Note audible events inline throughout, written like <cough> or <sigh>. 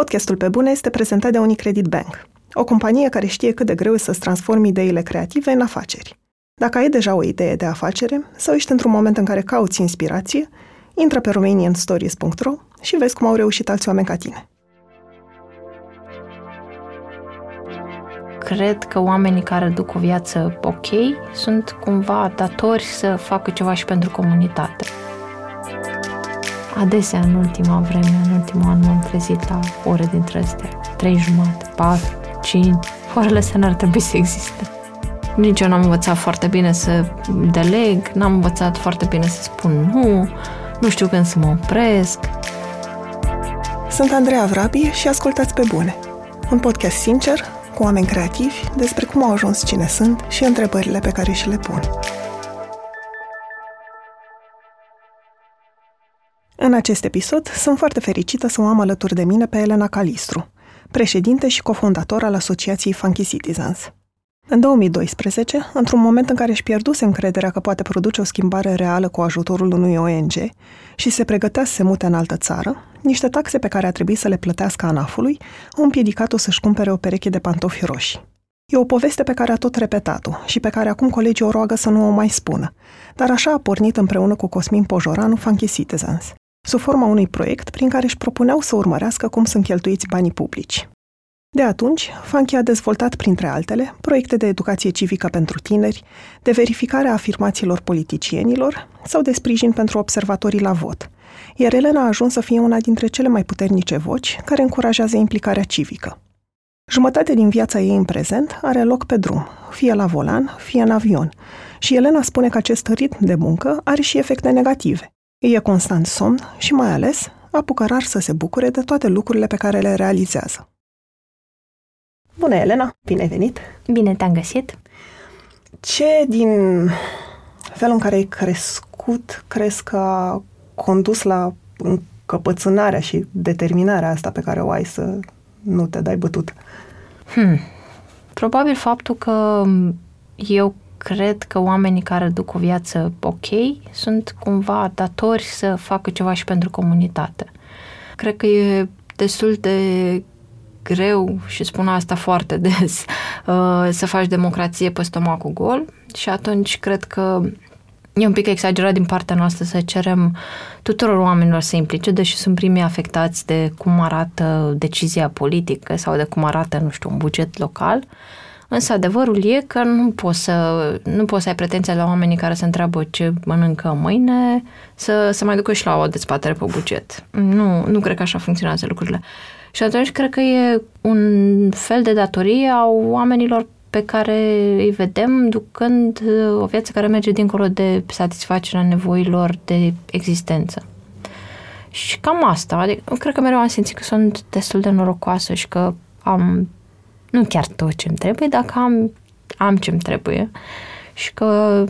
Podcastul Pe Bune este prezentat de Unicredit Bank, o companie care știe cât de greu să-ți transformi ideile creative în afaceri. Dacă ai deja o idee de afacere sau ești într-un moment în care cauți inspirație, intră pe romanianstories.ro și vezi cum au reușit alți oameni ca tine. Cred că oamenii care duc o viață ok sunt cumva datori să facă ceva și pentru comunitate. Adesea, în ultima vreme, în ultimul an, m-am trezit la ore dintre astea. Trei jumate, patru, cinci. Orele astea n-ar trebui să existe. Nici eu n-am învățat foarte bine să deleg, n-am învățat foarte bine să spun nu, nu știu când să mă opresc. Sunt Andreea Vrabi și ascultați pe bune. Un podcast sincer, cu oameni creativi, despre cum au ajuns cine sunt și întrebările pe care și le pun. În acest episod, sunt foarte fericită să o am alături de mine pe Elena Calistru, președinte și cofondator al Asociației Funky Citizens. În 2012, într-un moment în care își pierduse încrederea că poate produce o schimbare reală cu ajutorul unui ONG și se pregătea să se mute în altă țară, niște taxe pe care a trebuit să le plătească ANAF-ului au împiedicat-o să-și cumpere o pereche de pantofi roșii. E o poveste pe care a tot repetat-o și pe care acum colegii o roagă să nu o mai spună, dar așa a pornit împreună cu Cosmin Pojoranu Funky Citizens, sub forma unui proiect prin care își propuneau să urmărească cum sunt cheltuiți banii publici. De atunci, Funky a dezvoltat, printre altele, proiecte de educație civică pentru tineri, de verificare a afirmațiilor politicienilor sau de sprijin pentru observatorii la vot, iar Elena a ajuns să fie una dintre cele mai puternice voci care încurajează implicarea civică. Jumătate din viața ei în prezent are loc pe drum, fie la volan, fie în avion, și Elena spune că acest ritm de muncă are și efecte negative. E constant somn și mai ales apucă rar să se bucure de toate lucrurile pe care le realizează. Bună, Elena! Bine ai venit! Bine te-am găsit! Ce din felul în care ai crescut crezi că a condus la încăpățânarea și determinarea asta pe care o ai să nu te dai bătut? Hmm. Probabil faptul că eu cred că oamenii care duc o viață ok sunt cumva datori să facă ceva și pentru comunitate. Cred că e destul de greu, și spun asta foarte des, <laughs> uh, să faci democrație pe stomacul gol și atunci cred că e un pic exagerat din partea noastră să cerem tuturor oamenilor să implice, deși sunt primii afectați de cum arată decizia politică sau de cum arată, nu știu, un buget local. Însă adevărul e că nu poți să, nu poți să ai pretenția la oamenii care se întreabă ce mănâncă mâine să, să mai ducă și la o dezbatere pe buget. Nu, nu cred că așa funcționează lucrurile. Și atunci cred că e un fel de datorie a oamenilor pe care îi vedem ducând uh, o viață care merge dincolo de satisfacerea nevoilor de existență. Și cam asta, adică cred că mereu am simțit că sunt destul de norocoasă și că am nu chiar tot ce-mi trebuie, dar că am, am ce-mi trebuie și că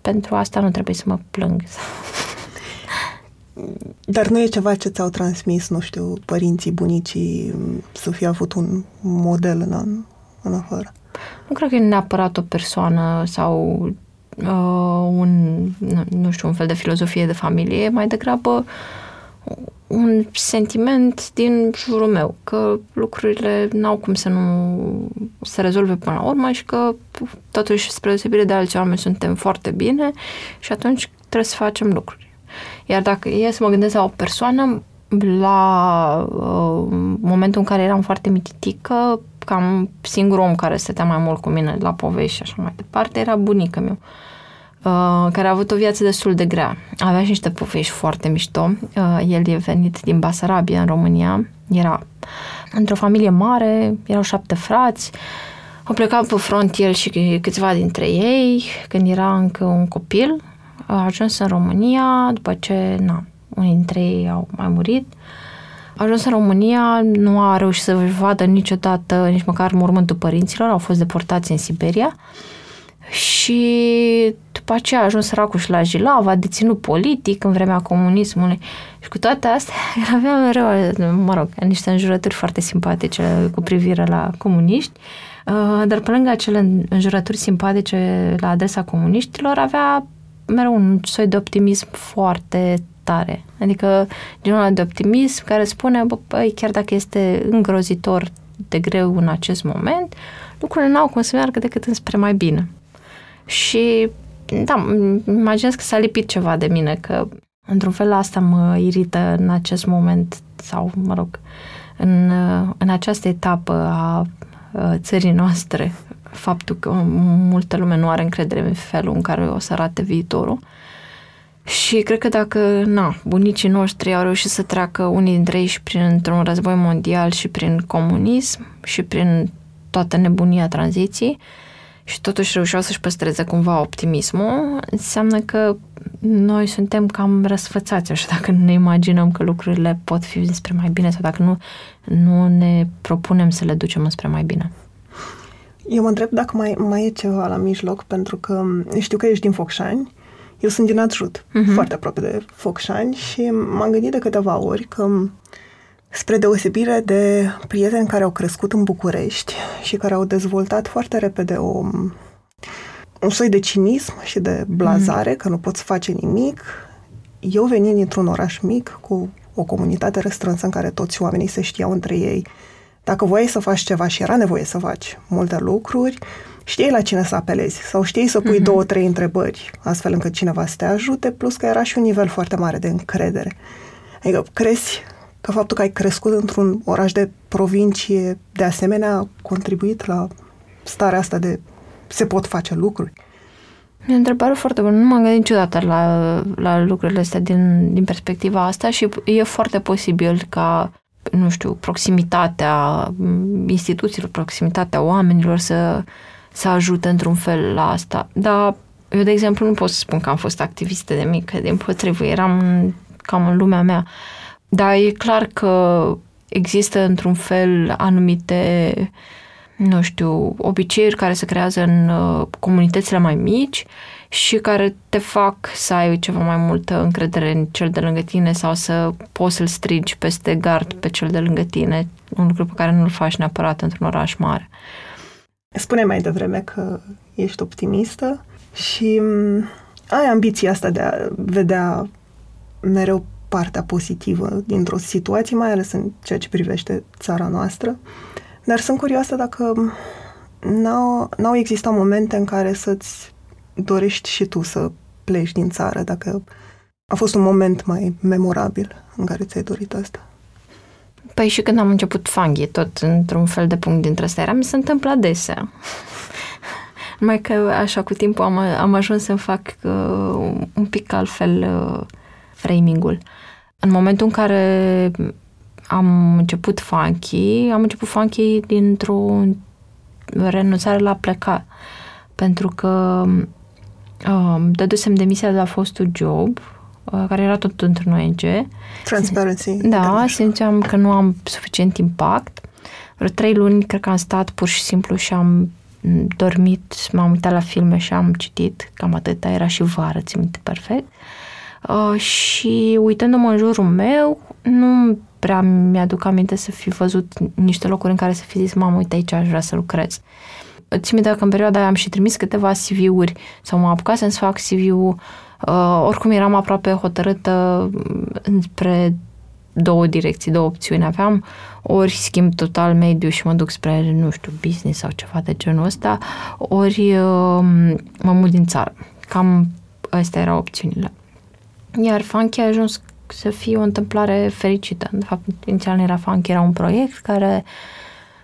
pentru asta nu trebuie să mă plâng. <laughs> Dar nu e ceva ce ți-au transmis, nu știu, părinții, bunicii, să fie avut un model în, în afară? Nu cred că e neapărat o persoană sau uh, un, nu știu, un fel de filozofie de familie, mai degrabă un sentiment din jurul meu, că lucrurile n-au cum să nu se rezolve până la urmă și că totuși, spre deosebire de alți oameni, suntem foarte bine și atunci trebuie să facem lucruri. Iar dacă e să mă gândesc la o persoană, la uh, momentul în care eram foarte mititică, cam singurul om care stătea mai mult cu mine la povești și așa mai departe era bunica meu, uh, care a avut o viață destul de grea. Avea și niște povești foarte mișto. Uh, el e venit din Basarabia, în România. Era într-o familie mare, erau șapte frați. Au plecat pe front el și câțiva dintre ei când era încă un copil a ajuns în România după ce, na, unii dintre ei au mai murit. A ajuns în România, nu a reușit să vadă niciodată, nici măcar mormântul părinților, au fost deportați în Siberia. Și după aceea a ajuns săracul și la Jilav, a deținut politic în vremea comunismului. Și cu toate astea, <laughs> el avea mereu, mă rog, niște înjurături foarte simpatice cu privire la comuniști. Uh, dar pe lângă acele înjurături simpatice la adresa comuniștilor, avea mereu un soi de optimism foarte tare. Adică genul ăla de optimism care spune, bă, băi, chiar dacă este îngrozitor de greu în acest moment, lucrurile n-au cum să meargă decât înspre mai bine. Și da, imaginez că s-a lipit ceva de mine, că într-un fel asta mă irită în acest moment sau, mă rog, în, în această etapă a țării noastre, faptul că multă lume nu are încredere în felul în care o să arate viitorul. Și cred că dacă na, bunicii noștri au reușit să treacă unii dintre ei și prin un război mondial și prin comunism și prin toată nebunia tranziției, și totuși reușeau să-și păstreze cumva optimismul, înseamnă că noi suntem cam răsfățați așa dacă ne imaginăm că lucrurile pot fi spre mai bine sau dacă nu, nu ne propunem să le ducem spre mai bine. Eu mă întreb dacă mai, mai e ceva la mijloc, pentru că știu că ești din Focșani, eu sunt din Ajut, uh-huh. foarte aproape de Focșani și m-am gândit de câteva ori că Spre deosebire de prieteni care au crescut în București și care au dezvoltat foarte repede o, un soi de cinism și de blazare, mm. că nu poți face nimic, eu venind dintr-un oraș mic cu o comunitate restrânsă în care toți oamenii se știau între ei, dacă voiai să faci ceva și era nevoie să faci multe lucruri, știai la cine să apelezi sau știai să pui mm-hmm. două, trei întrebări, astfel încât cineva să te ajute, plus că era și un nivel foarte mare de încredere. Adică crezi că faptul că ai crescut într-un oraș de provincie, de asemenea, a contribuit la starea asta de se pot face lucruri? E o întrebare foarte bună. Nu m-am gândit niciodată la, la lucrurile astea din, din perspectiva asta și e foarte posibil ca, nu știu, proximitatea instituțiilor, proximitatea oamenilor să, să ajute într-un fel la asta. Dar eu, de exemplu, nu pot să spun că am fost activistă de mică, din potrivă, eram cam în lumea mea. Uh, dar e clar că există într-un fel anumite, nu știu, obiceiuri care se creează în uh, comunitățile mai mici și care te fac să ai ceva mai multă încredere în cel de lângă tine sau să poți să-l strigi peste gard pe cel de lângă tine, un lucru pe care nu-l faci neapărat într-un oraș mare. Spune mai devreme că ești optimistă și mm, ai ambiția asta de a vedea mereu partea pozitivă dintr-o situație, mai ales în ceea ce privește țara noastră. Dar sunt curioasă dacă n-au, n-au existat momente în care să-ți dorești și tu să pleci din țară, dacă a fost un moment mai memorabil în care ți-ai dorit asta. Păi și când am început fanghi, tot într-un fel de punct dintre astea era, mi se întâmplă adesea. <laughs> Numai că așa cu timpul am, am ajuns să fac uh, un pic altfel uh, framing-ul. În momentul în care am început funky, am început funky dintr-o renunțare la pleca. Pentru că um, dădusem demisia de la fostul job, uh, care era tot într-un ONG. Transparency. Da, simțeam că nu am suficient impact. Vreo trei luni cred că am stat pur și simplu și am dormit, m-am uitat la filme și am citit, cam atâta, era și vară, țin minte perfect. Uh, Uh, și uitându-mă în jurul meu, nu prea mi-aduc aminte să fi văzut niște locuri în care să fi zis, mamă, uite aici aș vrea să lucrez. Țin minte că în perioada aia am și trimis câteva CV-uri sau mă apucasem să fac CV-ul. Uh, oricum eram aproape hotărâtă spre două direcții, două opțiuni aveam, ori schimb total mediu și mă duc spre, nu știu, business sau ceva de genul ăsta, ori uh, mă mut din țară. Cam astea erau opțiunile. Iar Funky a ajuns să fie o întâmplare fericită. De fapt, inițial nu era Funky, era un proiect care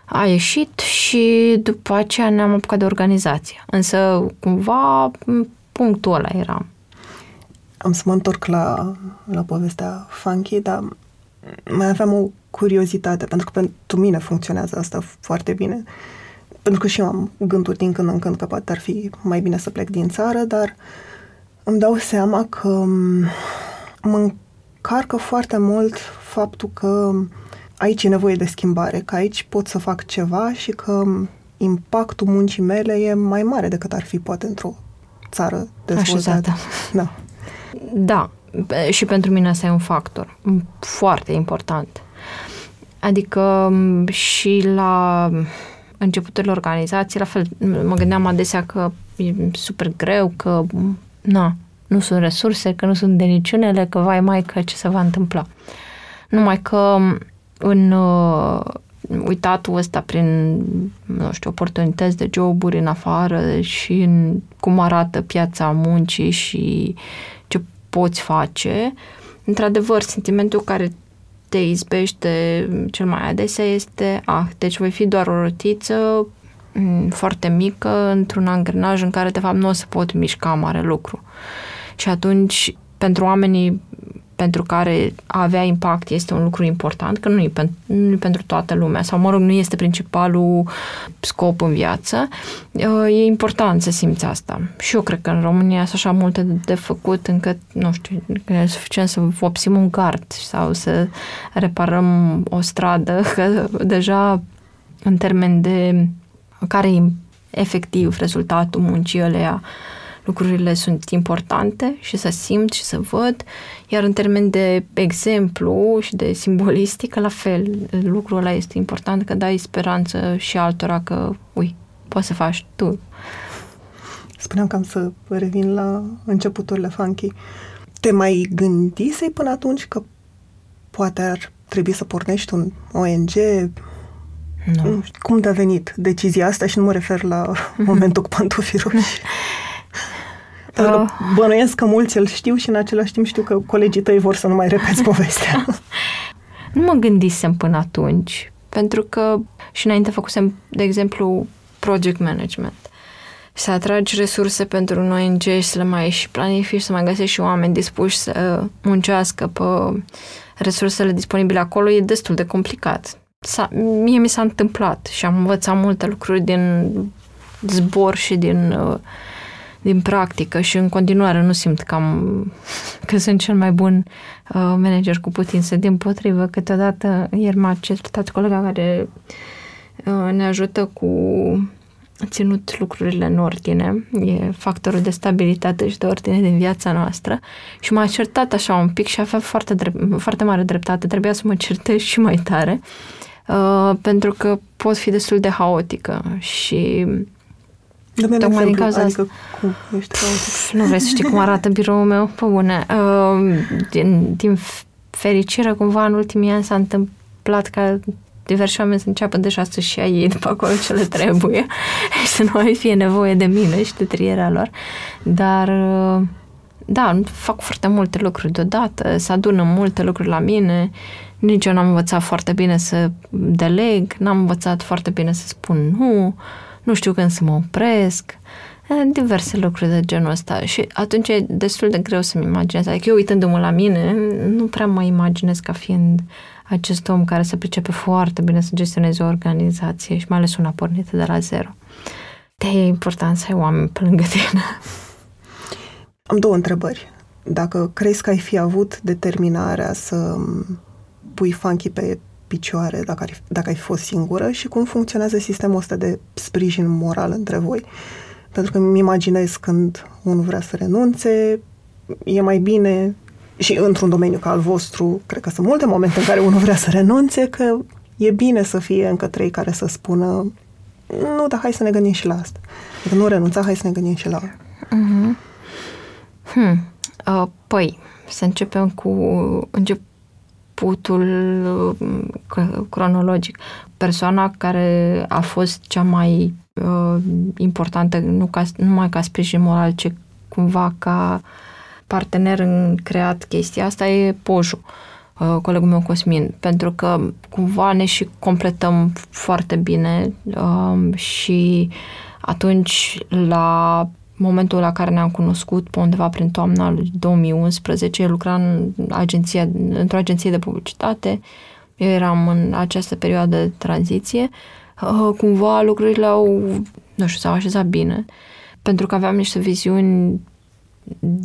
a ieșit și după aceea ne-am apucat de organizație. Însă, cumva, punctul ăla era. Am să mă întorc la, la povestea Funky, dar mai aveam o curiozitate, pentru că pentru mine funcționează asta foarte bine. Pentru că și eu am gânduri din când în când că poate ar fi mai bine să plec din țară, dar uh, îmi dau seama că mă încarcă foarte mult faptul că aici e nevoie de schimbare, că aici pot să fac ceva și că impactul muncii mele e mai mare decât ar fi poate într-o țară dezvoltată. Așezată. Da. Da, și pentru mine asta e un factor foarte important. Adică și la începutul organizației, la fel, mă gândeam adesea că e super greu, că na, nu sunt resurse, că nu sunt deniciunele, că vai mai că ce se va întâmpla. Numai că în uh, uitatul ăsta prin, nu știu, oportunități de joburi în afară și în cum arată piața muncii și ce poți face, într-adevăr, sentimentul care te izbește cel mai adesea este, ah, deci voi fi doar o rotiță mm, foarte mică într-un angrenaj în care, de fapt, nu o să pot mișca mare lucru. Și atunci, pentru oamenii pentru care a avea impact este un lucru important, că nu e, pentru, nu e pentru toată lumea, sau, mă rog, nu este principalul scop în viață, e important să simți asta. Și eu cred că în România sunt așa multe de făcut încât, nu știu, că e suficient să vopsim un gard sau să reparăm o stradă, <laughs> că deja în termen de care e efectiv rezultatul muncii alea lucrurile sunt importante și să simt și să văd, iar în termen de exemplu și de simbolistică, la fel, lucrul ăla este important că dai speranță și altora că, ui, poți să faci tu. Spuneam că am să revin la începuturile funky. Te mai gândisei până atunci că poate ar trebui să pornești un ONG? Nu. Cum te-a venit decizia asta și nu mă refer la momentul cu pantofii roșii? Pentru că bănuiesc că mulți îl știu și în același timp știu că colegii tăi vor să nu mai repeți <laughs> povestea. <laughs> nu mă gândisem până atunci, pentru că și înainte făcusem, de exemplu, project management. Să atragi resurse pentru un ONG și să le mai și planifici, să mai găsești și oameni dispuși să muncească pe resursele disponibile acolo e destul de complicat. S-a, mie mi s-a întâmplat și am învățat multe lucruri din zbor și din uh, din practică și în continuare nu simt că, am, <laughs> că sunt cel mai bun uh, manager cu putință. Din potrivă, câteodată ieri m-a certat colega care uh, ne ajută cu ținut lucrurile în ordine, e factorul de stabilitate și de ordine din viața noastră și m-a certat așa un pic și avea foarte, drept, foarte mare dreptate, trebuia să mă certez și mai tare, uh, pentru că pot fi destul de haotică și Dă-mi Tocmai din cauza adică asta. cum ești Pf, Nu vrei să știi cum arată biroul meu? Pe bune. Uh, din, din fericire, cumva, în ultimii ani s-a întâmplat ca diversi oameni să înceapă deja să-și ia ei după acolo ce le trebuie <laughs> și să nu mai fie nevoie de mine și de trierea lor. Dar, uh, da, fac foarte multe lucruri deodată, se adună multe lucruri la mine, nici eu n-am învățat foarte bine să deleg, n-am învățat foarte bine să spun nu, nu știu când să mă opresc, diverse lucruri de genul ăsta și atunci e destul de greu să-mi imaginez. Adică eu uitându-mă la mine, nu prea mă imaginez ca fiind acest om care se pricepe foarte bine să gestioneze o organizație și mai ales una pornită de la zero. De e important să ai oameni pe lângă tine. Am două întrebări. Dacă crezi că ai fi avut determinarea să pui funky pe picioare dacă, ar, dacă ai fost singură și cum funcționează sistemul ăsta de sprijin moral între voi. Pentru că îmi imaginez când unul vrea să renunțe, e mai bine și într-un domeniu ca al vostru, cred că sunt multe momente în care unul vrea să renunțe, că e bine să fie încă trei care să spună nu, dar hai să ne gândim și la asta. Dacă nu renunța, hai să ne gândim și la asta. Uh-huh. Hmm. Uh, păi, să începem cu încep începutul uh, cronologic. Persoana care a fost cea mai uh, importantă, nu ca, numai ca sprijin moral, ci cumva ca partener în creat chestia asta, e Poju, uh, colegul meu Cosmin, pentru că cumva ne și completăm foarte bine uh, și atunci la momentul la care ne-am cunoscut, pe undeva prin toamna lui 2011, lucram în agenția, într-o agenție de publicitate, eu eram în această perioadă de tranziție, uh, cumva lucrurile au, nu știu, s-au așezat bine, pentru că aveam niște viziuni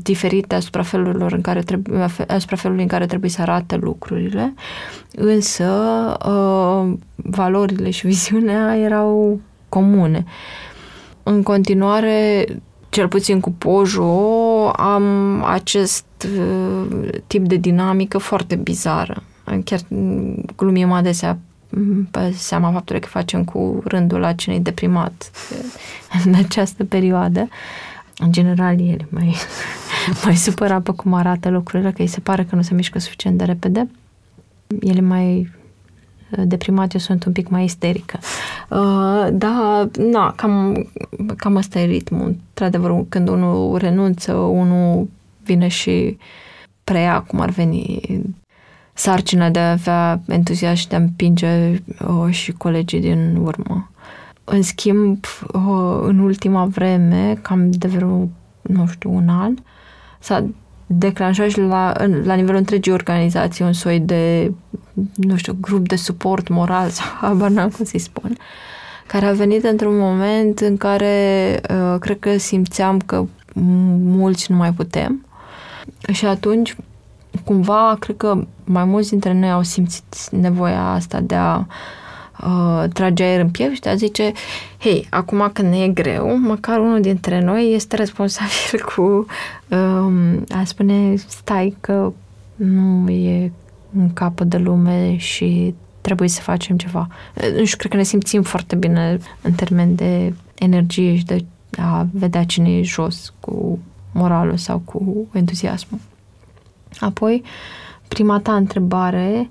diferite asupra felurilor în care trebuie, asupra felului în care trebuie să arate lucrurile, însă uh, valorile și viziunea erau comune. În continuare, cel puțin cu Pojo, am acest uh, tip de dinamică foarte bizară. Chiar glumim adesea pe seama faptului că facem cu rândul la cine deprimat <laughs> în această perioadă. În general, el mai <laughs> mai supăra pe cum arată lucrurile, că îi se pare că nu se mișcă suficient de repede. El e mai uh, deprimat, eu sunt un pic mai isterică. Uh, da, na, cam, cam asta e ritmul. Într-adevăr, când unul renunță, unul vine și preia cum ar veni sarcina de a avea entuziasm și de a împinge uh, și colegii din urmă. În schimb, uh, în ultima vreme, cam de vreo, nu știu, un an, s-a declanșat și la, la nivelul întregii organizații un soi de, nu știu, grup de suport moral <laughs> sau habar n-am cum să-i spun, care a venit într-un moment în care uh, cred că simțeam că mulți nu mai putem. Și atunci cumva, cred că mai mulți dintre noi au simțit nevoia asta de a uh, trage aer în piept și de a zice, hei, acum când e greu, măcar unul dintre noi este responsabil <laughs> cu um, a spune, stai că nu e în capăt de lume și trebuie să facem ceva. Nu știu, cred că ne simțim foarte bine în termen de energie și de a vedea cine e jos cu moralul sau cu entuziasmul. Apoi, prima ta întrebare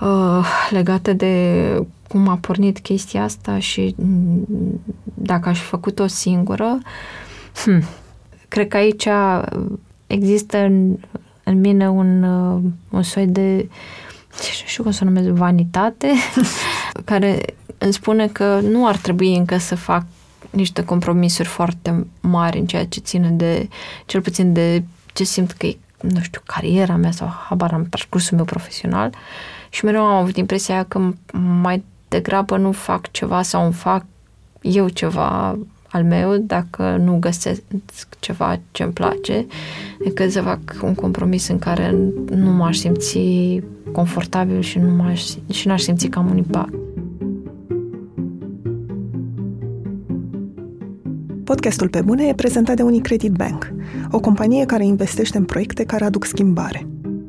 uh, legată de cum a pornit chestia asta și mm, dacă aș fi făcut-o singură, hmm, cred că aici există în, în mine un, uh, un soi de, nu știu cum să numesc, vanitate, <laughs> care îmi spune că nu ar trebui încă să fac niște compromisuri foarte mari în ceea ce ține de, cel puțin de ce simt că e nu știu, cariera mea sau habar am parcursul meu profesional. Și mereu am avut impresia că mai degrabă nu fac ceva sau îmi fac eu ceva al meu dacă nu găsesc ceva ce îmi place, decât să fac un compromis în care nu m-aș simți confortabil și nu m-aș, și n-aș simți cam un impact. Podcastul Pe Bune e prezentat de Unicredit Bank, o companie care investește în proiecte care aduc schimbare.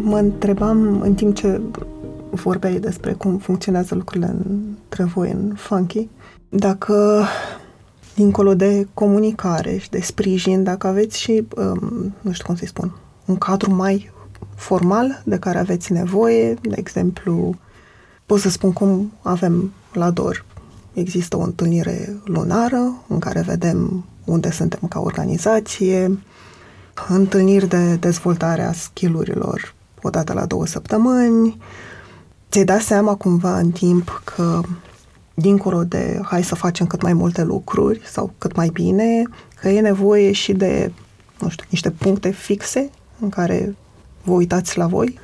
Mă întrebam în timp ce vorbeai despre cum funcționează lucrurile între voi în Funky, dacă dincolo de comunicare și de sprijin, dacă aveți și, um, nu știu cum să-i spun, un cadru mai formal de care aveți nevoie, de exemplu, pot să spun cum avem la DOR. Există o întâlnire lunară în care vedem unde suntem ca organizație, întâlniri de dezvoltare a skillurilor o dată la două săptămâni. Ți-ai dat seama cumva în timp că dincolo de hai să facem cât mai multe lucruri sau cât mai bine, că e nevoie și de, nu știu, niște puncte fixe în care vă uitați la voi?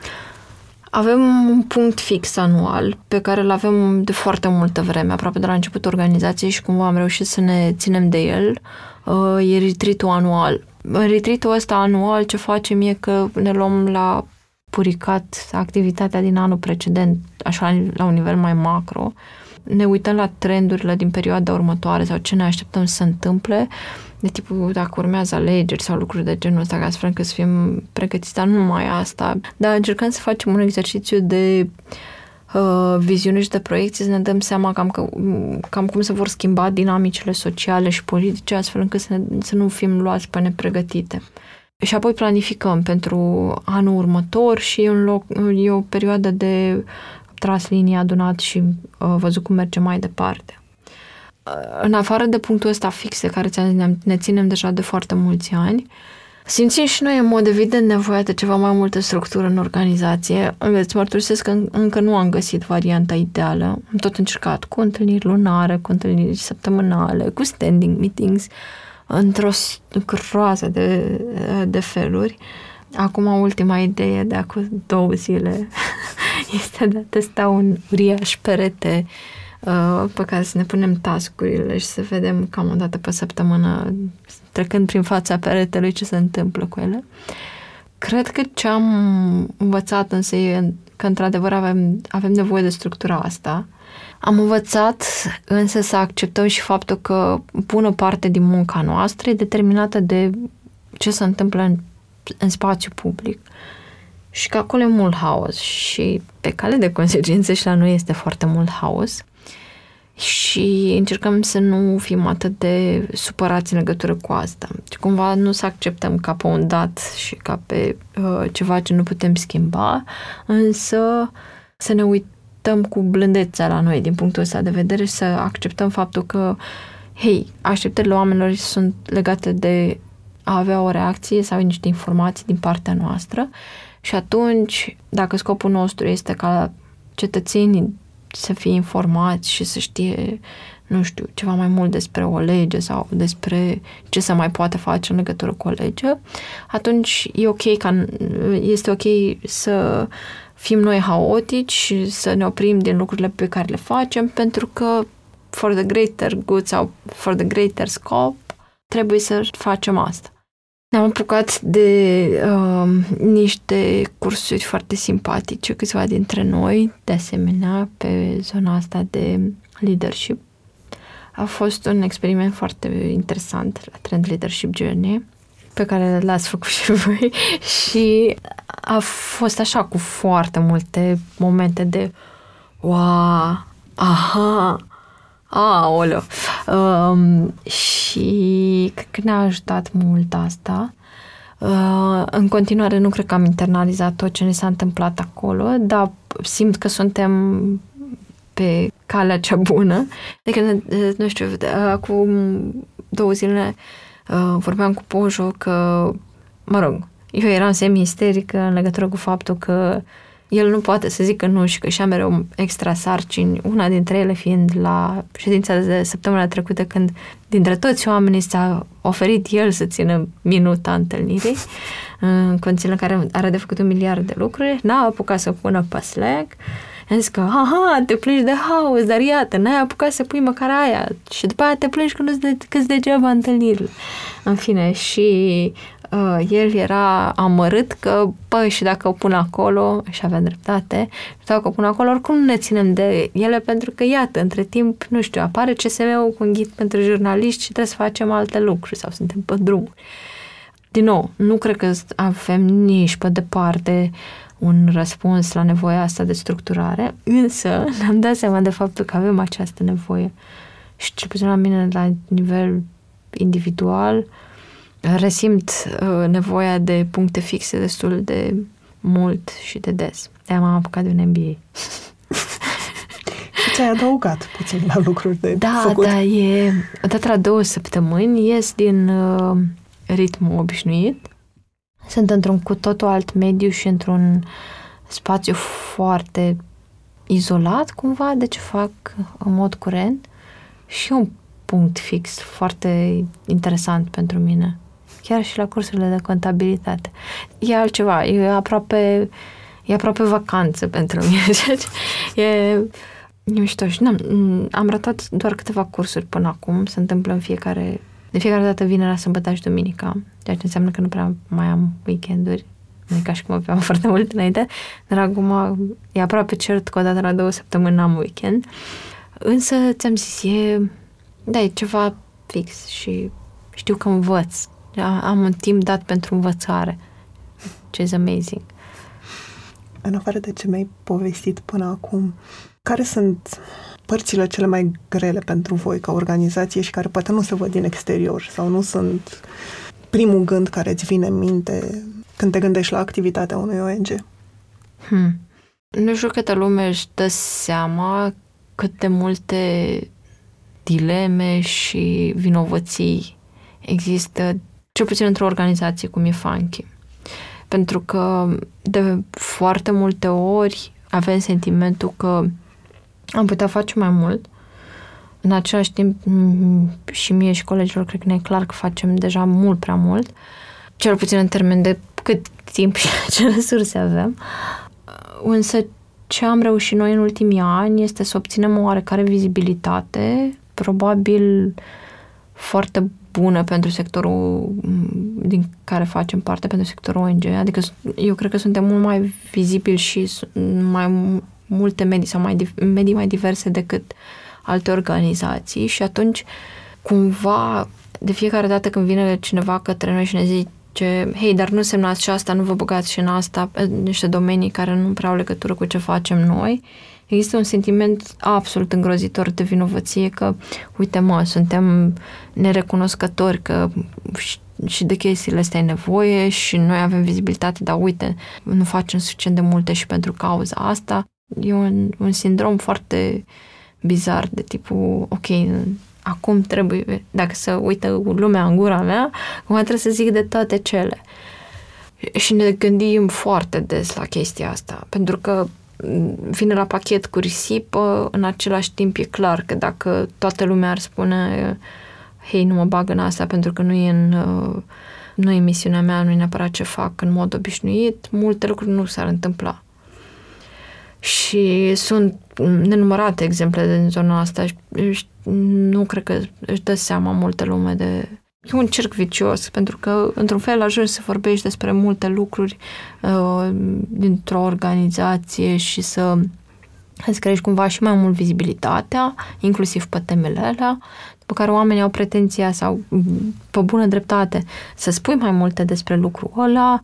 Avem un punct fix anual pe care îl avem de foarte multă vreme, aproape de la început organizației și cumva am reușit să ne ținem de el. Uh, e retreat anual. În retreat ăsta anual ce facem e că ne luăm la puricat activitatea din anul precedent, așa la un nivel mai macro, ne uităm la trendurile din perioada următoare sau ce ne așteptăm să se întâmple, de tipul dacă urmează alegeri sau lucruri de genul ăsta, ca să, că să fim pregătiți, dar nu numai asta. Dar încercăm să facem un exercițiu de uh, viziune și de proiecție, să ne dăm seama cam, că, cam cum se vor schimba dinamicile sociale și politice, astfel încât să, ne, să nu fim luați pe nepregătite. Și apoi planificăm pentru anul următor și e, un loc, e o perioadă de tras linia, adunat și uh, văzut cum merge mai departe. Uh, în afară de punctul ăsta fix de care ne, ne ținem deja de foarte mulți ani, simțim și noi în mod evident nevoia de ceva mai multă structură în organizație. Îți mărturisesc că încă nu am găsit varianta ideală. Am tot încercat cu întâlniri lunare, cu întâlniri săptămânale, cu standing meetings, într-o groază de, de feluri. Acum ultima idee de acum două zile <laughs> este de a testa un uriaș perete uh, pe care să ne punem tascurile și să vedem cam o dată pe săptămână, trecând prin fața peretelui, ce se întâmplă cu ele. Cred că ce am învățat însă e că într-adevăr avem, avem nevoie de structura asta. Am învățat însă să acceptăm și faptul că bună parte din munca noastră e determinată de ce se întâmplă în, în spațiu public și că acolo e mult haos și pe cale de consecințe și la noi este foarte mult haos și încercăm să nu fim atât de supărați în legătură cu asta. Și cumva nu să acceptăm ca pe un dat și ca pe uh, ceva ce nu putem schimba, însă să ne uităm cu blândețe la noi din punctul ăsta de vedere și să acceptăm faptul că, hei, așteptările oamenilor sunt legate de a avea o reacție sau niște informații din partea noastră și atunci, dacă scopul nostru este ca cetățenii să fie informați și să știe, nu știu, ceva mai mult despre o lege sau despre ce se mai poate face în legătură cu o lege, atunci e ok ca, este ok să fim noi haotici și să ne oprim din lucrurile pe care le facem pentru că for the greater good sau for the greater scope trebuie să facem asta. Ne-am apucat de uh, niște cursuri foarte simpatice, câțiva dintre noi, de asemenea, pe zona asta de leadership. A fost un experiment foarte interesant la Trend Leadership Journey, pe care l-ați făcut și voi <laughs> și a fost așa cu foarte multe momente de wow, aha, Aoleu! Um, și cred că ne-a ajutat mult asta. Uh, în continuare nu cred că am internalizat tot ce ne s-a întâmplat acolo, dar simt că suntem pe calea cea bună. Adică, nu știu, acum două zile uh, vorbeam cu Pojo că, mă rog, eu eram semi-isterică în legătură cu faptul că uh, el nu poate să zică nu și că și-a mereu extra sarcini, una dintre ele fiind la ședința de săptămâna trecută când dintre toți oamenii s-a oferit el să țină minuta întâlnirii <laughs> în condițiile în care are de făcut un miliard de lucruri, n-a apucat să pună pe Slack, am zis că, aha, te plângi de haos, dar iată, n-ai apucat să pui măcar aia și după aia te plângi că nu-ți de, degeaba întâlnirile. În fine, și uh, el era amărât că, păi, și dacă o pun acolo, și avea dreptate, și dacă o pun acolo, oricum nu ne ținem de ele, pentru că, iată, între timp, nu știu, apare CSM-ul cu un ghid pentru jurnaliști și trebuie să facem alte lucruri sau suntem pe drum. Din nou, nu cred că avem nici pe departe un răspuns la nevoia asta de structurare, însă ne-am dat seama de faptul că avem această nevoie. Și cel puțin la mine, la nivel individual, uh, resimt uh, nevoia de puncte fixe destul de mult și de des. de m-am apucat de un MBA. și <laughs> ți-ai adăugat puțin la lucruri de da, făcut. Da, e... Odată la două săptămâni ies din uh, ritmul obișnuit. Sunt într-un cu totul alt mediu și într-un spațiu foarte izolat, cumva, de ce fac în mod curent. Și un punct fix foarte interesant pentru mine chiar și la cursurile de contabilitate. E altceva, e aproape, e aproape vacanță pentru mine. <laughs> e, e mișto și am am ratat doar câteva cursuri până acum, se întâmplă în fiecare, de fiecare dată vinerea, sâmbătă și duminica, ceea ce înseamnă că nu prea mai am weekenduri, nu e ca și cum aveam <laughs> foarte mult înainte, dar acum e aproape cert că o dată la două săptămâni am weekend. Însă, ți-am zis, e, da, e ceva fix și știu că învăț am un timp dat pentru învățare, ce is amazing. În afară de ce mi-ai povestit până acum, care sunt părțile cele mai grele pentru voi ca organizație și care poate nu se văd din exterior sau nu sunt primul gând care îți vine în minte când te gândești la activitatea unui ONG? Hmm. Nu știu câtă lume își dă seama cât de multe dileme și vinovății există cel puțin într-o organizație cum e Funky. Pentru că de foarte multe ori avem sentimentul că am putea face mai mult. În același timp, și mie și colegilor, cred că ne e clar că facem deja mult prea mult, cel puțin în termen de cât timp și <laughs> ce resurse avem. Însă, ce am reușit noi în ultimii ani este să obținem o oarecare vizibilitate, probabil foarte bună pentru sectorul din care facem parte, pentru sectorul ONG. Adică eu cred că suntem mult mai vizibili și mai multe medii sau mai, medii mai diverse decât alte organizații și atunci cumva de fiecare dată când vine cineva către noi și ne zice hei, dar nu semnați și asta, nu vă băgați și în asta, niște domenii care nu prea au legătură cu ce facem noi, există un sentiment absolut îngrozitor de vinovăție că, uite mă, suntem nerecunoscători că și de chestiile astea e nevoie și noi avem vizibilitate, dar uite, nu facem suficient de multe și pentru cauza asta. E un, un sindrom foarte bizar de tipul, ok, acum trebuie, dacă să uită lumea în gura mea, acum trebuie să zic de toate cele. Și ne gândim foarte des la chestia asta, pentru că vine la pachet cu risipă, în același timp e clar că dacă toată lumea ar spune hei, nu mă bag în asta pentru că nu e în nu e misiunea mea, nu e neapărat ce fac în mod obișnuit, multe lucruri nu s-ar întâmpla. Și sunt nenumărate exemple din zona asta și nu cred că își dă seama multă lume de... E un cerc vicios, pentru că, într-un fel, ajungi să vorbești despre multe lucruri uh, dintr-o organizație și să îți crești cumva și mai mult vizibilitatea, inclusiv pe temele alea, după care oamenii au pretenția sau, pe bună dreptate, să spui mai multe despre lucrul ăla,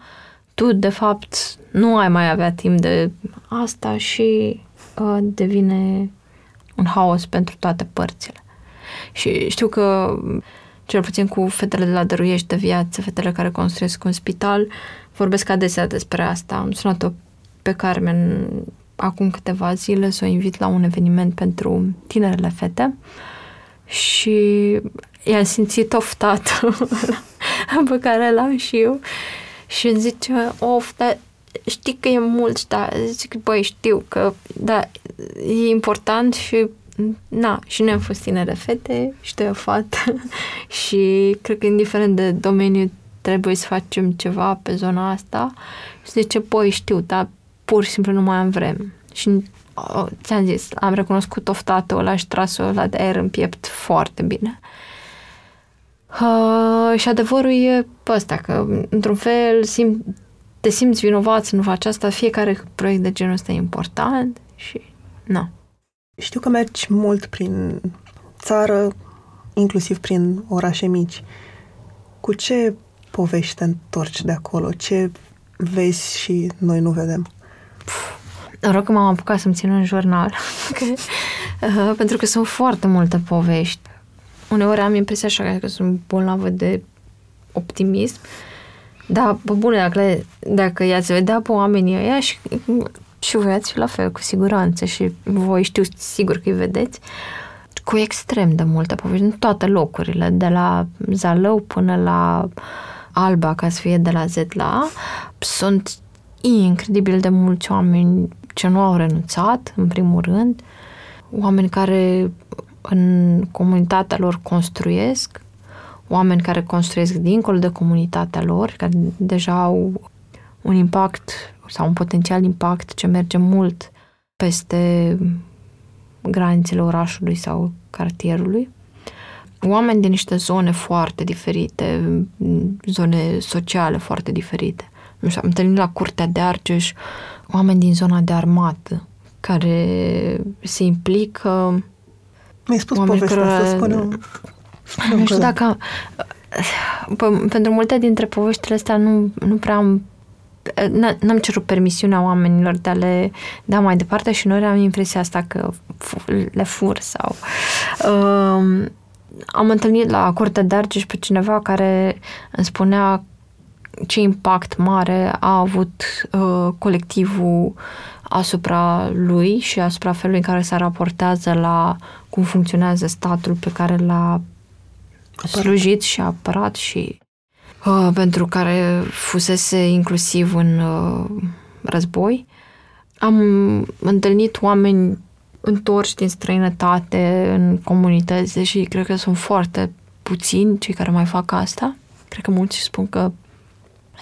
tu, de fapt, nu ai mai avea timp de asta și uh, devine un haos pentru toate părțile. Și știu că, cel puțin cu fetele de la Dăruiești de Viață, fetele care construiesc un spital, vorbesc adesea despre asta. Am sunat-o pe Carmen acum câteva zile să o invit la un eveniment pentru tinerele fete și i-am simțit oftat <laughs> pe care l-am și eu și îmi zice, of, dar știi că e mult, dar zic, băi, știu că, da, e important și na, și noi am fost tinere fete și de fată <laughs> și cred că indiferent de domeniu trebuie să facem ceva pe zona asta și zice, băi, știu, dar pur și simplu nu mai am vreme. Și oh, ți-am zis, am recunoscut oftatul ăla și trasul ăla de aer în piept foarte bine. Uh, și adevărul e ăsta, că într-un fel sim, te simți vinovat să nu faci asta, fiecare proiect de genul ăsta e important și nu. Știu că mergi mult prin țară, inclusiv prin orașe mici. Cu ce povești te întorci de acolo? Ce vezi și noi nu vedem? Rog că m-am apucat să-mi țin un jurnal, <laughs> uh, pentru că sunt foarte multe povești. Uneori am impresia așa că sunt bolnavă de optimism, dar, pe bune, dacă, dacă i-ați vedea pe oamenii ăia și, și voi ați fi la fel, cu siguranță, și voi știu sigur că îi vedeți, cu extrem de multe povești, în toate locurile, de la Zalău până la Alba, ca să fie de la Z la A, sunt incredibil de mulți oameni ce nu au renunțat, în primul rând, oameni care în comunitatea lor construiesc, oameni care construiesc dincolo de comunitatea lor, care deja au un impact sau un potențial impact ce merge mult peste granițele orașului sau cartierului. Oameni din niște zone foarte diferite, zone sociale foarte diferite. Nu știu, am întâlnit la Curtea de Argeș oameni din zona de armată care se implică mi-ai spus povestea care... asta, spune Nu știu dacă... Pentru multe dintre poveștile astea nu, nu prea am n-am cerut permisiunea oamenilor de a le da mai departe și noi am impresia asta că le fur sau... Um, am întâlnit la Curtea de Argeș pe cineva care îmi spunea ce impact mare a avut uh, colectivul asupra lui și asupra felului în care se raportează la cum funcționează statul pe care l-a slujit și apărat și uh, pentru care fusese inclusiv în uh, război. Am întâlnit oameni întorși din străinătate în comunități, deși cred că sunt foarte puțini cei care mai fac asta. Cred că mulți spun că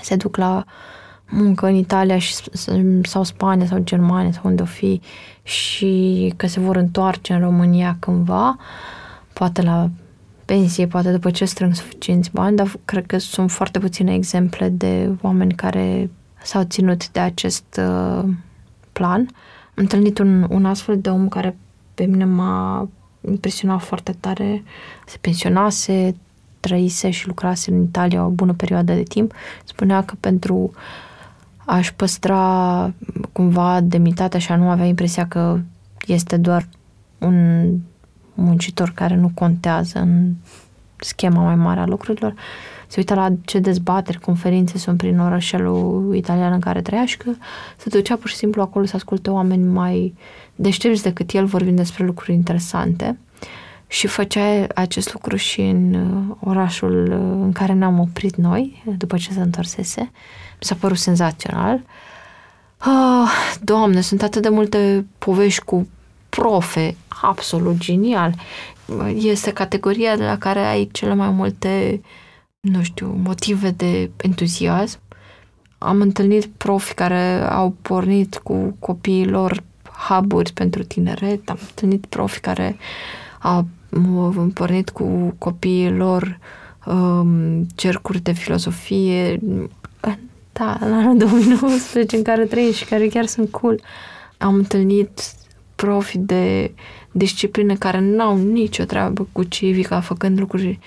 se duc la muncă în Italia și, sau Spania sau Germania sau unde o fi și că se vor întoarce în România cândva, poate la pensie, poate după ce strâng suficienți bani, dar cred că sunt foarte puține exemple de oameni care s-au ținut de acest uh, plan. Am întâlnit un, un astfel de om care pe mine m-a impresionat foarte tare. Se pensionase, trăise și lucrase în Italia o bună perioadă de timp. Spunea că pentru a-și păstra cumva demnitatea și a nu avea impresia că este doar un muncitor care nu contează în schema mai mare a lucrurilor, se uită la ce dezbateri, conferințe sunt prin orașelul italian în care trăia și că se ducea pur și simplu acolo să asculte oameni mai deștepți decât el vorbind despre lucruri interesante și făcea acest lucru și în uh, orașul uh, în care ne-am oprit noi, după ce se întorsese. Mi s-a părut senzațional. Oh, doamne, sunt atât de multe povești cu profe, absolut genial. Este categoria de la care ai cele mai multe, nu știu, motive de entuziasm. Am întâlnit profi care au pornit cu copiii lor hub pentru tineret, am întâlnit profi care au pornit cu copiii lor um, cercuri de filosofie, da, în anul 2019 în care trăiesc și care chiar sunt cool. Am întâlnit profi de discipline care nu au nicio treabă cu civica, făcând lucruri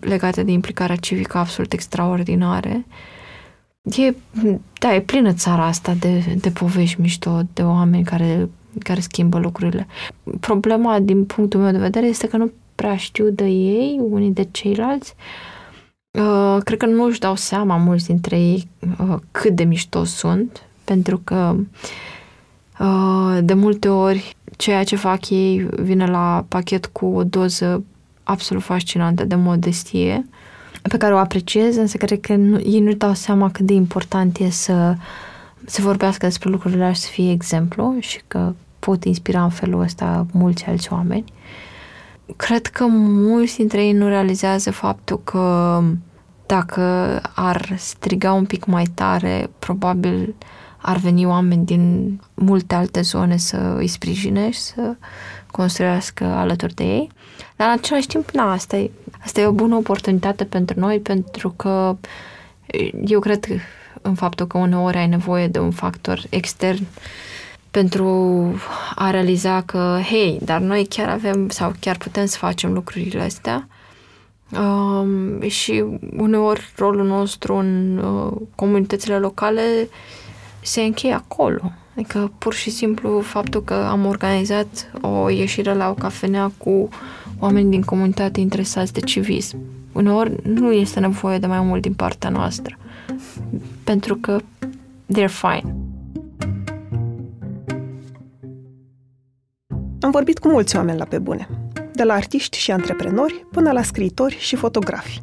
legate de implicarea civică absolut extraordinare. E, da, e plină țara asta de, de povești mișto, de oameni care, care schimbă lucrurile. Problema, din punctul meu de vedere, este că nu prea știu de ei, unii de ceilalți. Uh, cred că nu își dau seama mulți dintre ei uh, cât de mișto sunt, pentru că uh, de multe ori ceea ce fac ei vine la pachet cu o doză absolut fascinantă de modestie, pe care o apreciez, însă cred că nu, ei nu dau seama cât de important e să se vorbească despre lucrurile astea, să fie exemplu și că pot inspira în felul ăsta mulți alți oameni. Cred că mulți dintre ei nu realizează faptul că dacă ar striga un pic mai tare, probabil ar veni oameni din multe alte zone să îi sprijine și să construiască alături de ei. Dar în același timp, na, asta e, asta e o bună oportunitate pentru noi, pentru că eu cred în faptul că uneori ai nevoie de un factor extern pentru a realiza că, hei, dar noi chiar avem sau chiar putem să facem lucrurile astea um, și uneori rolul nostru în uh, comunitățile locale se încheie acolo. Adică pur și simplu faptul că am organizat o ieșire la o cafenea cu oameni din comunitate interesați de civism. Uneori nu este nevoie de mai mult din partea noastră. Pentru că they're fine. Am vorbit cu mulți oameni la pe bune, de la artiști și antreprenori până la scriitori și fotografi.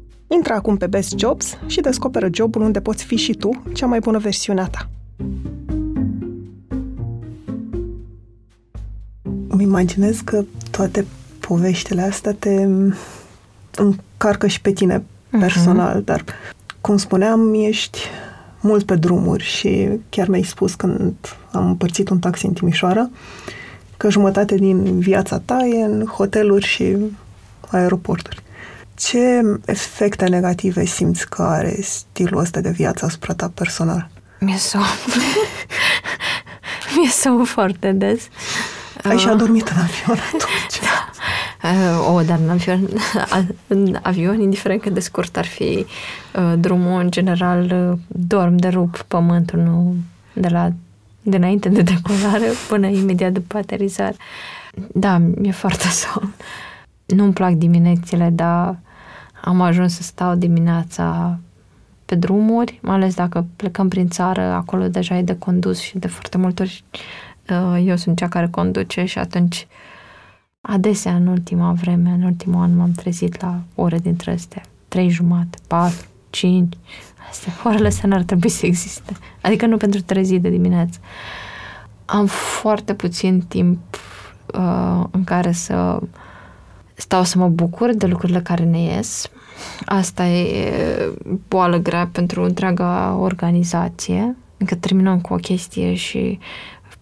Intră acum pe Best Jobs și descoperă jobul unde poți fi și tu cea mai bună versiune a ta. Îmi imaginez că toate poveștile astea te încarcă și pe tine mhm. personal, uh-huh. dar, cum spuneam, ești mult pe drumuri și chiar mi-ai spus când am împărțit un taxi în Timișoara că jumătate din viața ta e în hoteluri și aeroporturi. Ce efecte negative simți că are stilul ăsta de viață asupra ta personal? Mi-e somn. <laughs> Mi-e somn foarte des. Ai și adormit în avion atunci. <laughs> Da. Uh, o, dar în avion, <laughs> în avion, indiferent cât de scurt ar fi uh, drumul, în general uh, dorm de rup pământul, nu de la dinainte de decolare până imediat după aterizare. Da, mi-e foarte somn. Nu-mi plac diminețile, dar am ajuns să stau dimineața pe drumuri, mai ales dacă plecăm prin țară, acolo deja e de condus și de foarte multe ori uh, eu sunt cea care conduce și atunci adesea în ultima vreme, în ultimul an m-am trezit la ore dintre astea, trei jumate, patru, cinci, astea, orele astea n-ar trebui să existe. Adică nu pentru trezi de dimineață. Am foarte puțin timp uh, în care să stau să mă bucur de lucrurile care ne ies. Asta e boală grea pentru întreaga organizație. Încă terminăm cu o chestie și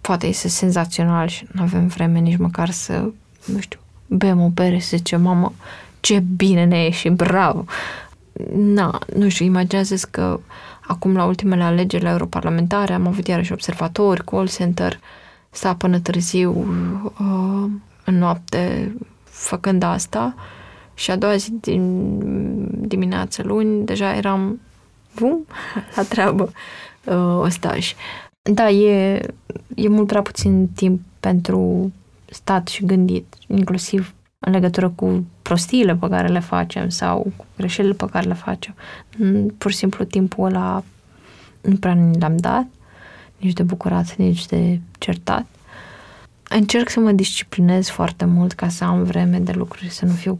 poate este senzațional și nu avem vreme nici măcar să, nu știu, bem o bere să zicem, mamă, ce bine ne e și bravo. Na, nu știu, imaginează că acum la ultimele alegeri la europarlamentare am avut iarăși observatori, call center, sta până târziu uh, în noapte făcând asta și a doua zi din dimineață luni deja eram bum, la treabă uh, ostași. Da, e, e mult prea puțin timp pentru stat și gândit, inclusiv în legătură cu prostiile pe care le facem sau cu greșelile pe care le facem. Pur și simplu timpul ăla nu prea ni l-am dat, nici de bucurat, nici de certat. Încerc să mă disciplinez foarte mult ca să am vreme de lucruri, să nu fiu,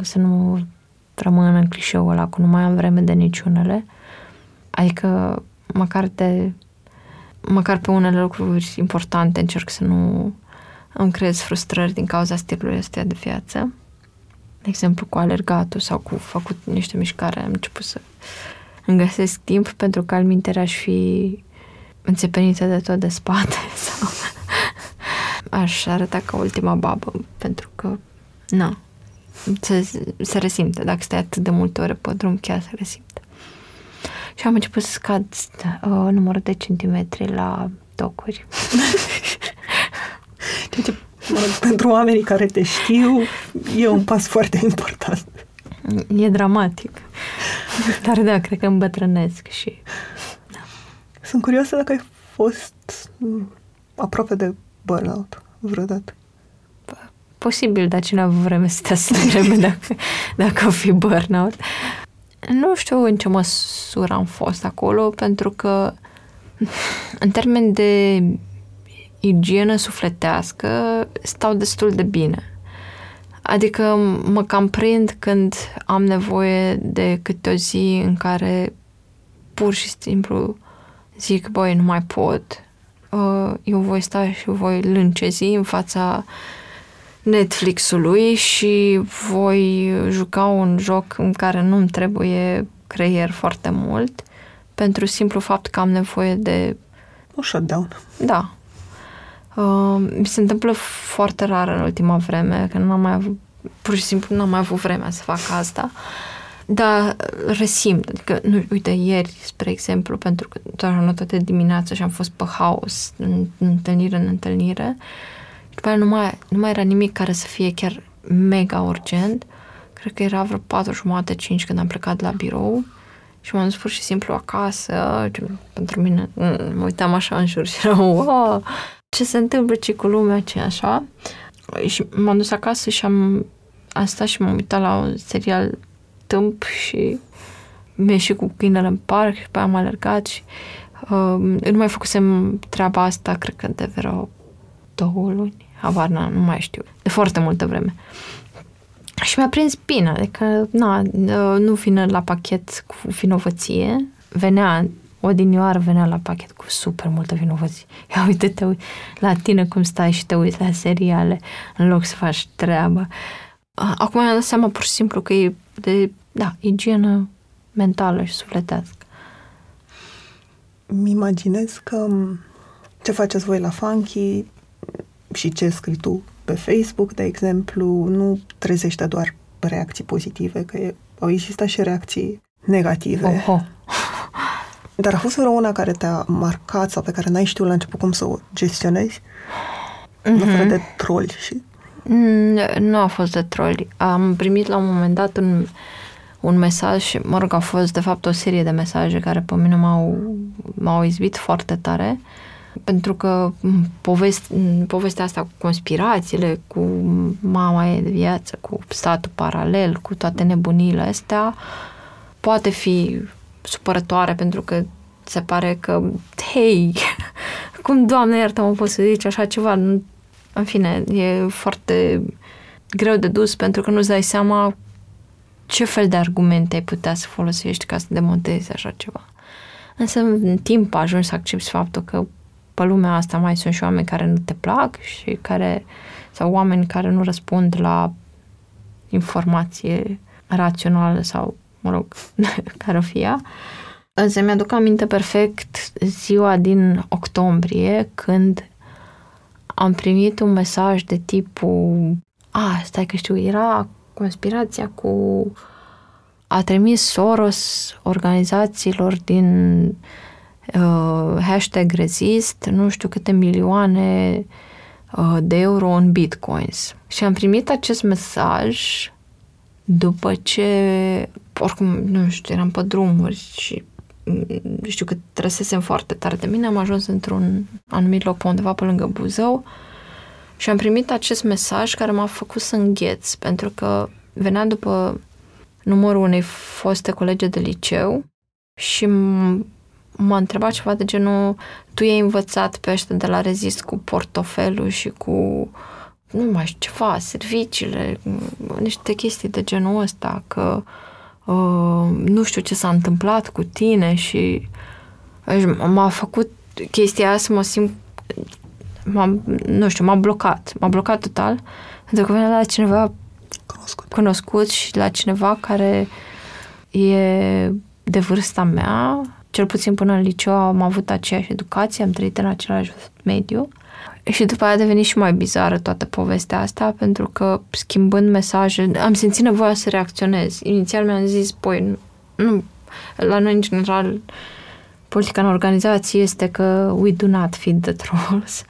să nu rămân în clișeul ăla cu nu mai am vreme de niciunele. Adică măcar de măcar pe unele lucruri importante încerc să nu îmi creez frustrări din cauza stilului ăsta de viață. De exemplu, cu alergatul sau cu făcut niște mișcare, am început să îmi găsesc timp pentru că al mintere aș fi înțepenită de tot de spate <laughs> sau aș arăta ca ultima babă, pentru că, nu, se, se resimte. Dacă stai atât de multe ore pe drum, chiar se resimte. Și am început să scad uh, numărul de centimetri la tocuri. <laughs> Ceea ce, mă rog, pentru oamenii care te știu, e un pas foarte important. E dramatic. Dar da, cred că îmbătrânesc și... Da. Sunt curioasă dacă ai fost aproape de burnout vreodată. Posibil, dar cine a avut vreme să te să dacă, dacă o fi burnout. Nu știu în ce măsură am fost acolo, pentru că în termen de igienă sufletească stau destul de bine. Adică mă cam prind când am nevoie de câte o zi în care pur și simplu zic, băi, nu mai pot. Uh, eu voi sta și voi lâncezi în fața Netflix-ului și voi juca un joc în care nu-mi trebuie creier foarte mult pentru simplu fapt că am nevoie de... Un shutdown. Da. Uh, mi se întâmplă foarte rar în ultima vreme, că nu am mai avut, pur și simplu nu am mai avut vremea să fac asta. Dar resimt, adică, nu, uite, ieri, spre exemplu, pentru că doar am notat de dimineață și am fost pe haos, în, în întâlnire în întâlnire, după aia nu mai, nu mai era nimic care să fie chiar mega urgent. Cred că era vreo patru jumate, cinci când am plecat la birou și m-am dus pur și simplu acasă. Pentru mine, mă uitam așa în jur și eram, wow, ce se întâmplă ce cu lumea, ce așa. Și m-am dus acasă și am, am stat și m-am uitat la un serial tâmp și mi-a ieșit cu câinele în parc și pe aia am alergat și uh, nu mai făcusem treaba asta, cred că de vreo două luni, habar n nu mai știu, de foarte multă vreme. Și mi-a prins bine, adică, na, nu vine la pachet cu vinovăție, venea odinioară venea la pachet cu super multă vinovăție. <laughs> Ia uite, te uite la tine cum stai și te uiți la seriale în loc să faci treaba. Acum mi-am dat seama pur și simplu că e de, da, igienă mentală și sufletească. Mi imaginez că ce faceți voi la Funky și ce scrii tu pe Facebook, de exemplu, nu trezește doar reacții pozitive, că e, au existat și reacții negative. Oho. <laughs> Dar a fost vreo una care te-a marcat sau pe care n-ai știut la început cum să o gestionezi? Mm-hmm. Fără de troli și... Mm, nu a fost de troli. Am primit la un moment dat un, un mesaj și, mă rog, a fost de fapt o serie de mesaje care pe mine m-au, m-au izbit foarte tare pentru că poveste, povestea asta cu conspirațiile, cu mama e de viață, cu statul paralel, cu toate nebunile astea, poate fi supărătoare pentru că se pare că, hei, <laughs> cum, Doamne, iartă mă poți să zici așa ceva? În fine, e foarte greu de dus pentru că nu-ți dai seama ce fel de argumente ai putea să folosești ca să demontezi așa ceva. Însă în timp ajungi să accepti faptul că pe lumea asta mai sunt și oameni care nu te plac și care, sau oameni care nu răspund la informație rațională sau, mă rog, <laughs> care o fie. Însă mi-aduc aminte perfect ziua din octombrie când am primit un mesaj de tipul a, stai că știu, era conspirația cu a trimis Soros organizațiilor din uh, hashtag rezist nu știu câte milioane uh, de euro în bitcoins. Și am primit acest mesaj după ce, oricum, nu știu, eram pe drumuri și mm, știu că trăsesem foarte tare de mine, am ajuns într-un anumit loc pe undeva pe lângă Buzău și am primit acest mesaj care m-a făcut să îngheț, pentru că venea după numărul unei foste colege de liceu și m-a întrebat ceva de genul tu ai învățat pe ăștia de la rezist cu portofelul și cu nu mai știu ceva, serviciile, niște chestii de genul ăsta, că uh, nu știu ce s-a întâmplat cu tine și m-a făcut chestia asta să mă simt m-a, nu știu, m-a blocat, m-a blocat total, pentru că venea la cineva cunoscut. cunoscut și la cineva care e de vârsta mea, cel puțin până în liceu am avut aceeași educație, am trăit în același mediu și după aia a devenit și mai bizară toată povestea asta, pentru că schimbând mesaje, am simțit nevoia să reacționez. Inițial mi-am zis, păi, nu, la noi în general, politica în organizație este că we do not feed the trolls.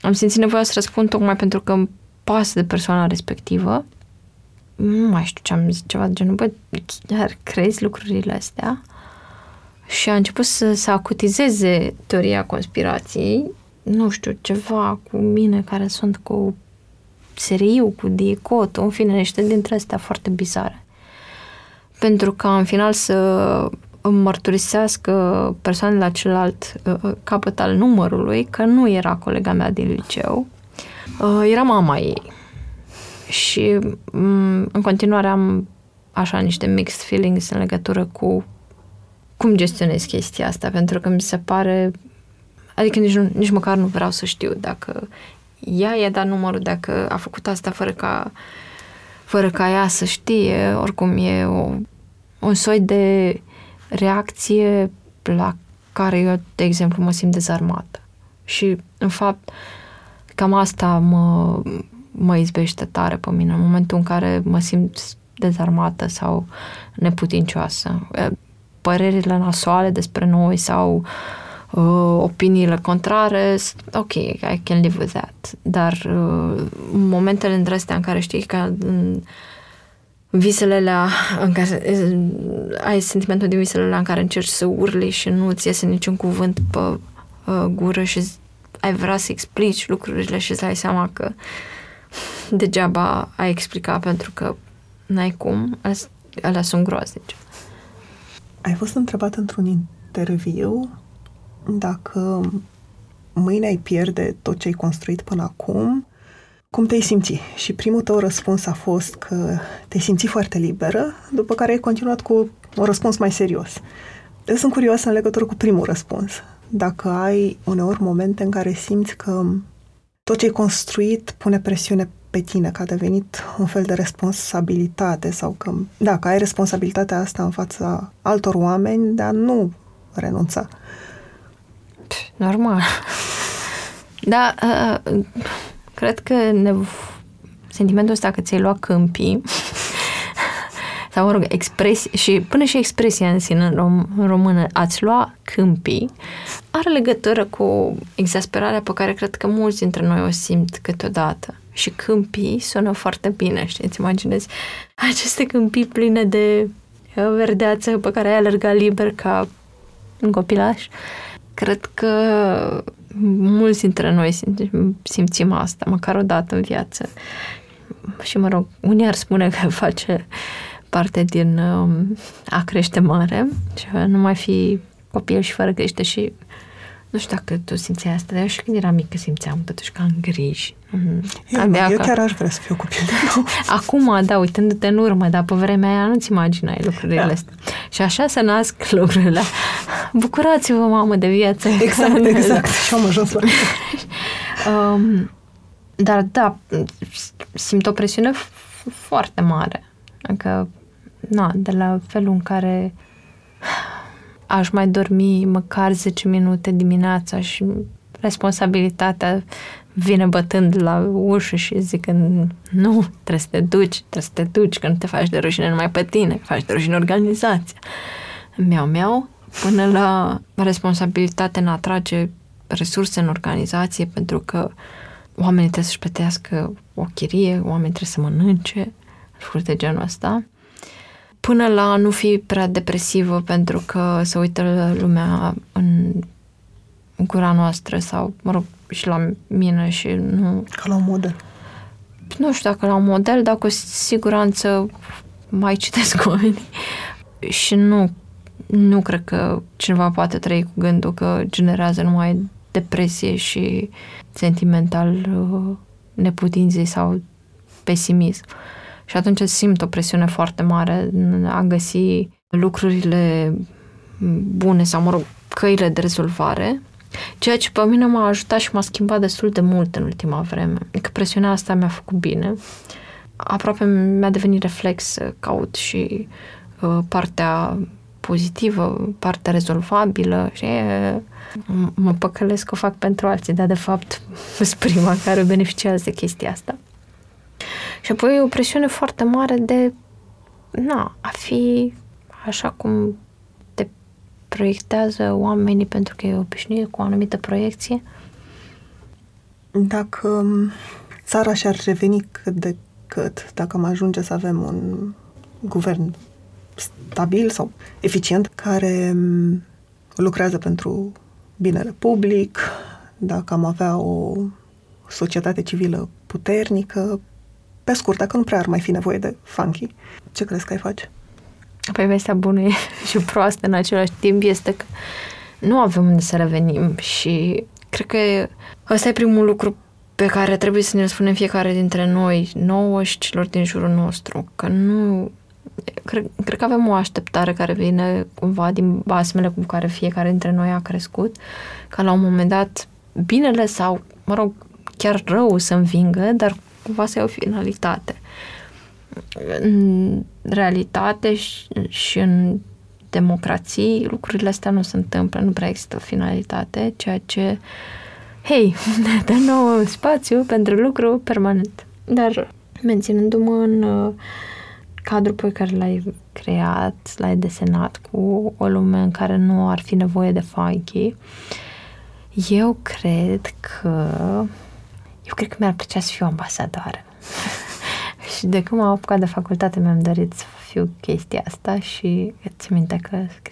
Am simțit nevoia să răspund tocmai pentru că îmi pasă de persoana respectivă. Nu mai știu ce am zis, ceva de genul, bă, chiar crezi lucrurile astea? Și a început să, să acutizeze teoria conspirației, nu știu, ceva cu mine care sunt cu seriu, cu diecot, în fine, niște dintre astea foarte bizare. Pentru că în final să îmi mărturisească persoanele la celălalt uh, uh, capăt al numărului că nu era colega mea din liceu, uh, era mama ei. Și mm, în continuare am așa niște mixed feelings în legătură cu cum gestionez chestia asta, pentru că mi se pare adică nici, nu, nici măcar nu vreau să știu dacă ea i-a dat numărul, dacă a făcut asta fără ca fără ca ea să știe, oricum e o, un soi de reacție la care eu, de exemplu, mă simt dezarmată. Și, în fapt, cam asta mă, mă izbește tare pe mine, în momentul în care mă simt dezarmată sau neputincioasă. Părerile nasoale despre noi sau uh, opiniile contrare, ok, I can live with that. Dar uh, momentele între astea în care știi că uh, visele alea <laughs> în care ai sentimentul de visele alea în care încerci să urli și nu ți iese niciun cuvânt pe uh, gură și ai vrea să explici lucrurile și să ai seama că <laughs> degeaba ai explica pentru că n-ai cum, alea sunt groaznice. Ai fost întrebat într-un interviu dacă mâine ai pierde tot ce ai construit până acum, cum te-ai simți? Și primul tău răspuns a fost că te-ai simți foarte liberă, după care ai continuat cu un răspuns mai serios. Eu sunt curioasă în legătură cu primul răspuns. Dacă ai uneori momente în care simți că tot ce ai construit pune presiune pe tine, că a devenit un fel de responsabilitate sau că, da, că ai responsabilitatea asta în fața altor oameni, dar nu renunța. Normal. <laughs> Da, uh, Cred că ne... sentimentul ăsta că ți-ai luat câmpii <laughs> sau, mă rog, expresie, și până și expresia în sine în, rom, în română, ați lua câmpii, are legătură cu exasperarea pe care cred că mulți dintre noi o simt câteodată. Și câmpii sună foarte bine, știi? Îți imaginezi aceste câmpii pline de uh, verdeață pe care ai alergat liber ca un copilaș. Cred că mulți dintre noi simțim asta, măcar o dată în viață. Și mă rog, unii ar spune că <laughs> face parte din uh, a crește mare și a nu mai fi copil și fără crește și nu știu dacă tu simțeai asta, dar eu și când eram mică simțeam totuși că am griji. Eu, eu chiar aș vrea să fiu copil de nou. Acum, da, uitându-te în urmă, dar pe vremea aia nu-ți imaginai lucrurile da. astea. Și așa se nasc lucrurile. Bucurați-vă, mamă, de viață. Exact, <laughs> exact. Și am ajuns la <laughs> um, Dar da, simt o presiune foarte mare. Adică, na, de la felul în care aș mai dormi măcar 10 minute dimineața și responsabilitatea vine bătând la ușă și zic că nu, trebuie să te duci, trebuie să te duci, că nu te faci de rușine numai pe tine, faci de rușine organizația. Miau, miau, până la responsabilitatea în a atrage resurse în organizație pentru că oamenii trebuie să-și plătească o chirie, oamenii trebuie să mănânce, lucruri de genul ăsta până la a nu fi prea depresivă pentru că se uită lumea în gura noastră sau, mă rog, și la mine și nu... Ca la un model. Nu știu dacă la un model, dar cu siguranță mai citesc <laughs> oameni și nu, nu cred că cineva poate trăi cu gândul că generează numai depresie și sentimental uh, neputinței sau pesimism. Și atunci simt o presiune foarte mare a găsi lucrurile bune sau, mă rog, căile de rezolvare, ceea ce pe mine m-a ajutat și m-a schimbat destul de mult în ultima vreme. Că presiunea asta mi-a făcut bine. Aproape mi-a devenit reflex să caut și uh, partea pozitivă, partea rezolvabilă și e, mă păcălesc că o fac pentru alții, dar de fapt <laughs> sunt prima care beneficiază de chestia asta. Și apoi e o presiune foarte mare de na, a fi așa cum te proiectează oamenii pentru că e obișnuit cu o anumită proiecție. Dacă um, țara și-ar reveni cât de cât, dacă am ajunge să avem un guvern stabil sau eficient, care um, lucrează pentru binele public, dacă am avea o societate civilă puternică, pe scurt, dacă nu prea ar mai fi nevoie de funky, ce crezi că ai face? Păi vestea bună <laughs> și proastă în același timp este că nu avem unde să revenim și cred că ăsta e primul lucru pe care trebuie să ne spunem fiecare dintre noi, nouă și celor din jurul nostru, că nu... Cred, cred că avem o așteptare care vine cumva din basmele cu care fiecare dintre noi a crescut, ca la un moment dat binele sau, mă rog, chiar rău să învingă, dar cumva să ai o finalitate. În realitate și, și în democrații lucrurile astea nu se întâmplă, nu prea există o finalitate, ceea ce, hei, <laughs> ne dă nou spațiu pentru lucru permanent. Dar menținându-mă în uh, cadrul pe care l-ai creat, l-ai desenat cu o lume în care nu ar fi nevoie de funky, eu cred că eu cred că mi-ar plăcea să fiu ambasadoară. <laughs> și de când m-am apucat de facultate mi-am dorit să fiu chestia asta și îți minte că, că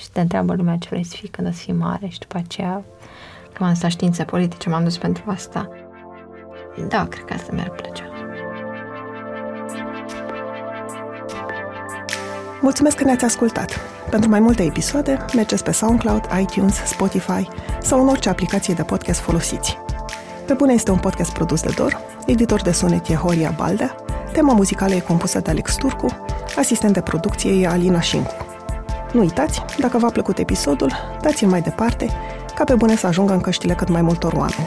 și te întreabă lumea ce vrei să fii când o să fii mare și după aceea când m-am stat științe politice m-am dus pentru asta. Da, cred că asta mi-ar plăcea. Mulțumesc că ne-ați ascultat! Pentru mai multe episoade, mergeți pe SoundCloud, iTunes, Spotify sau în orice aplicație de podcast folosiți. Pe bune este un podcast produs de Dor, editor de sunet e Horia Baldea, tema muzicală e compusă de Alex Turcu, asistent de producție e Alina Șincu. Nu uitați, dacă v-a plăcut episodul, dați-l mai departe, ca pe bune să ajungă în căștile cât mai multor oameni.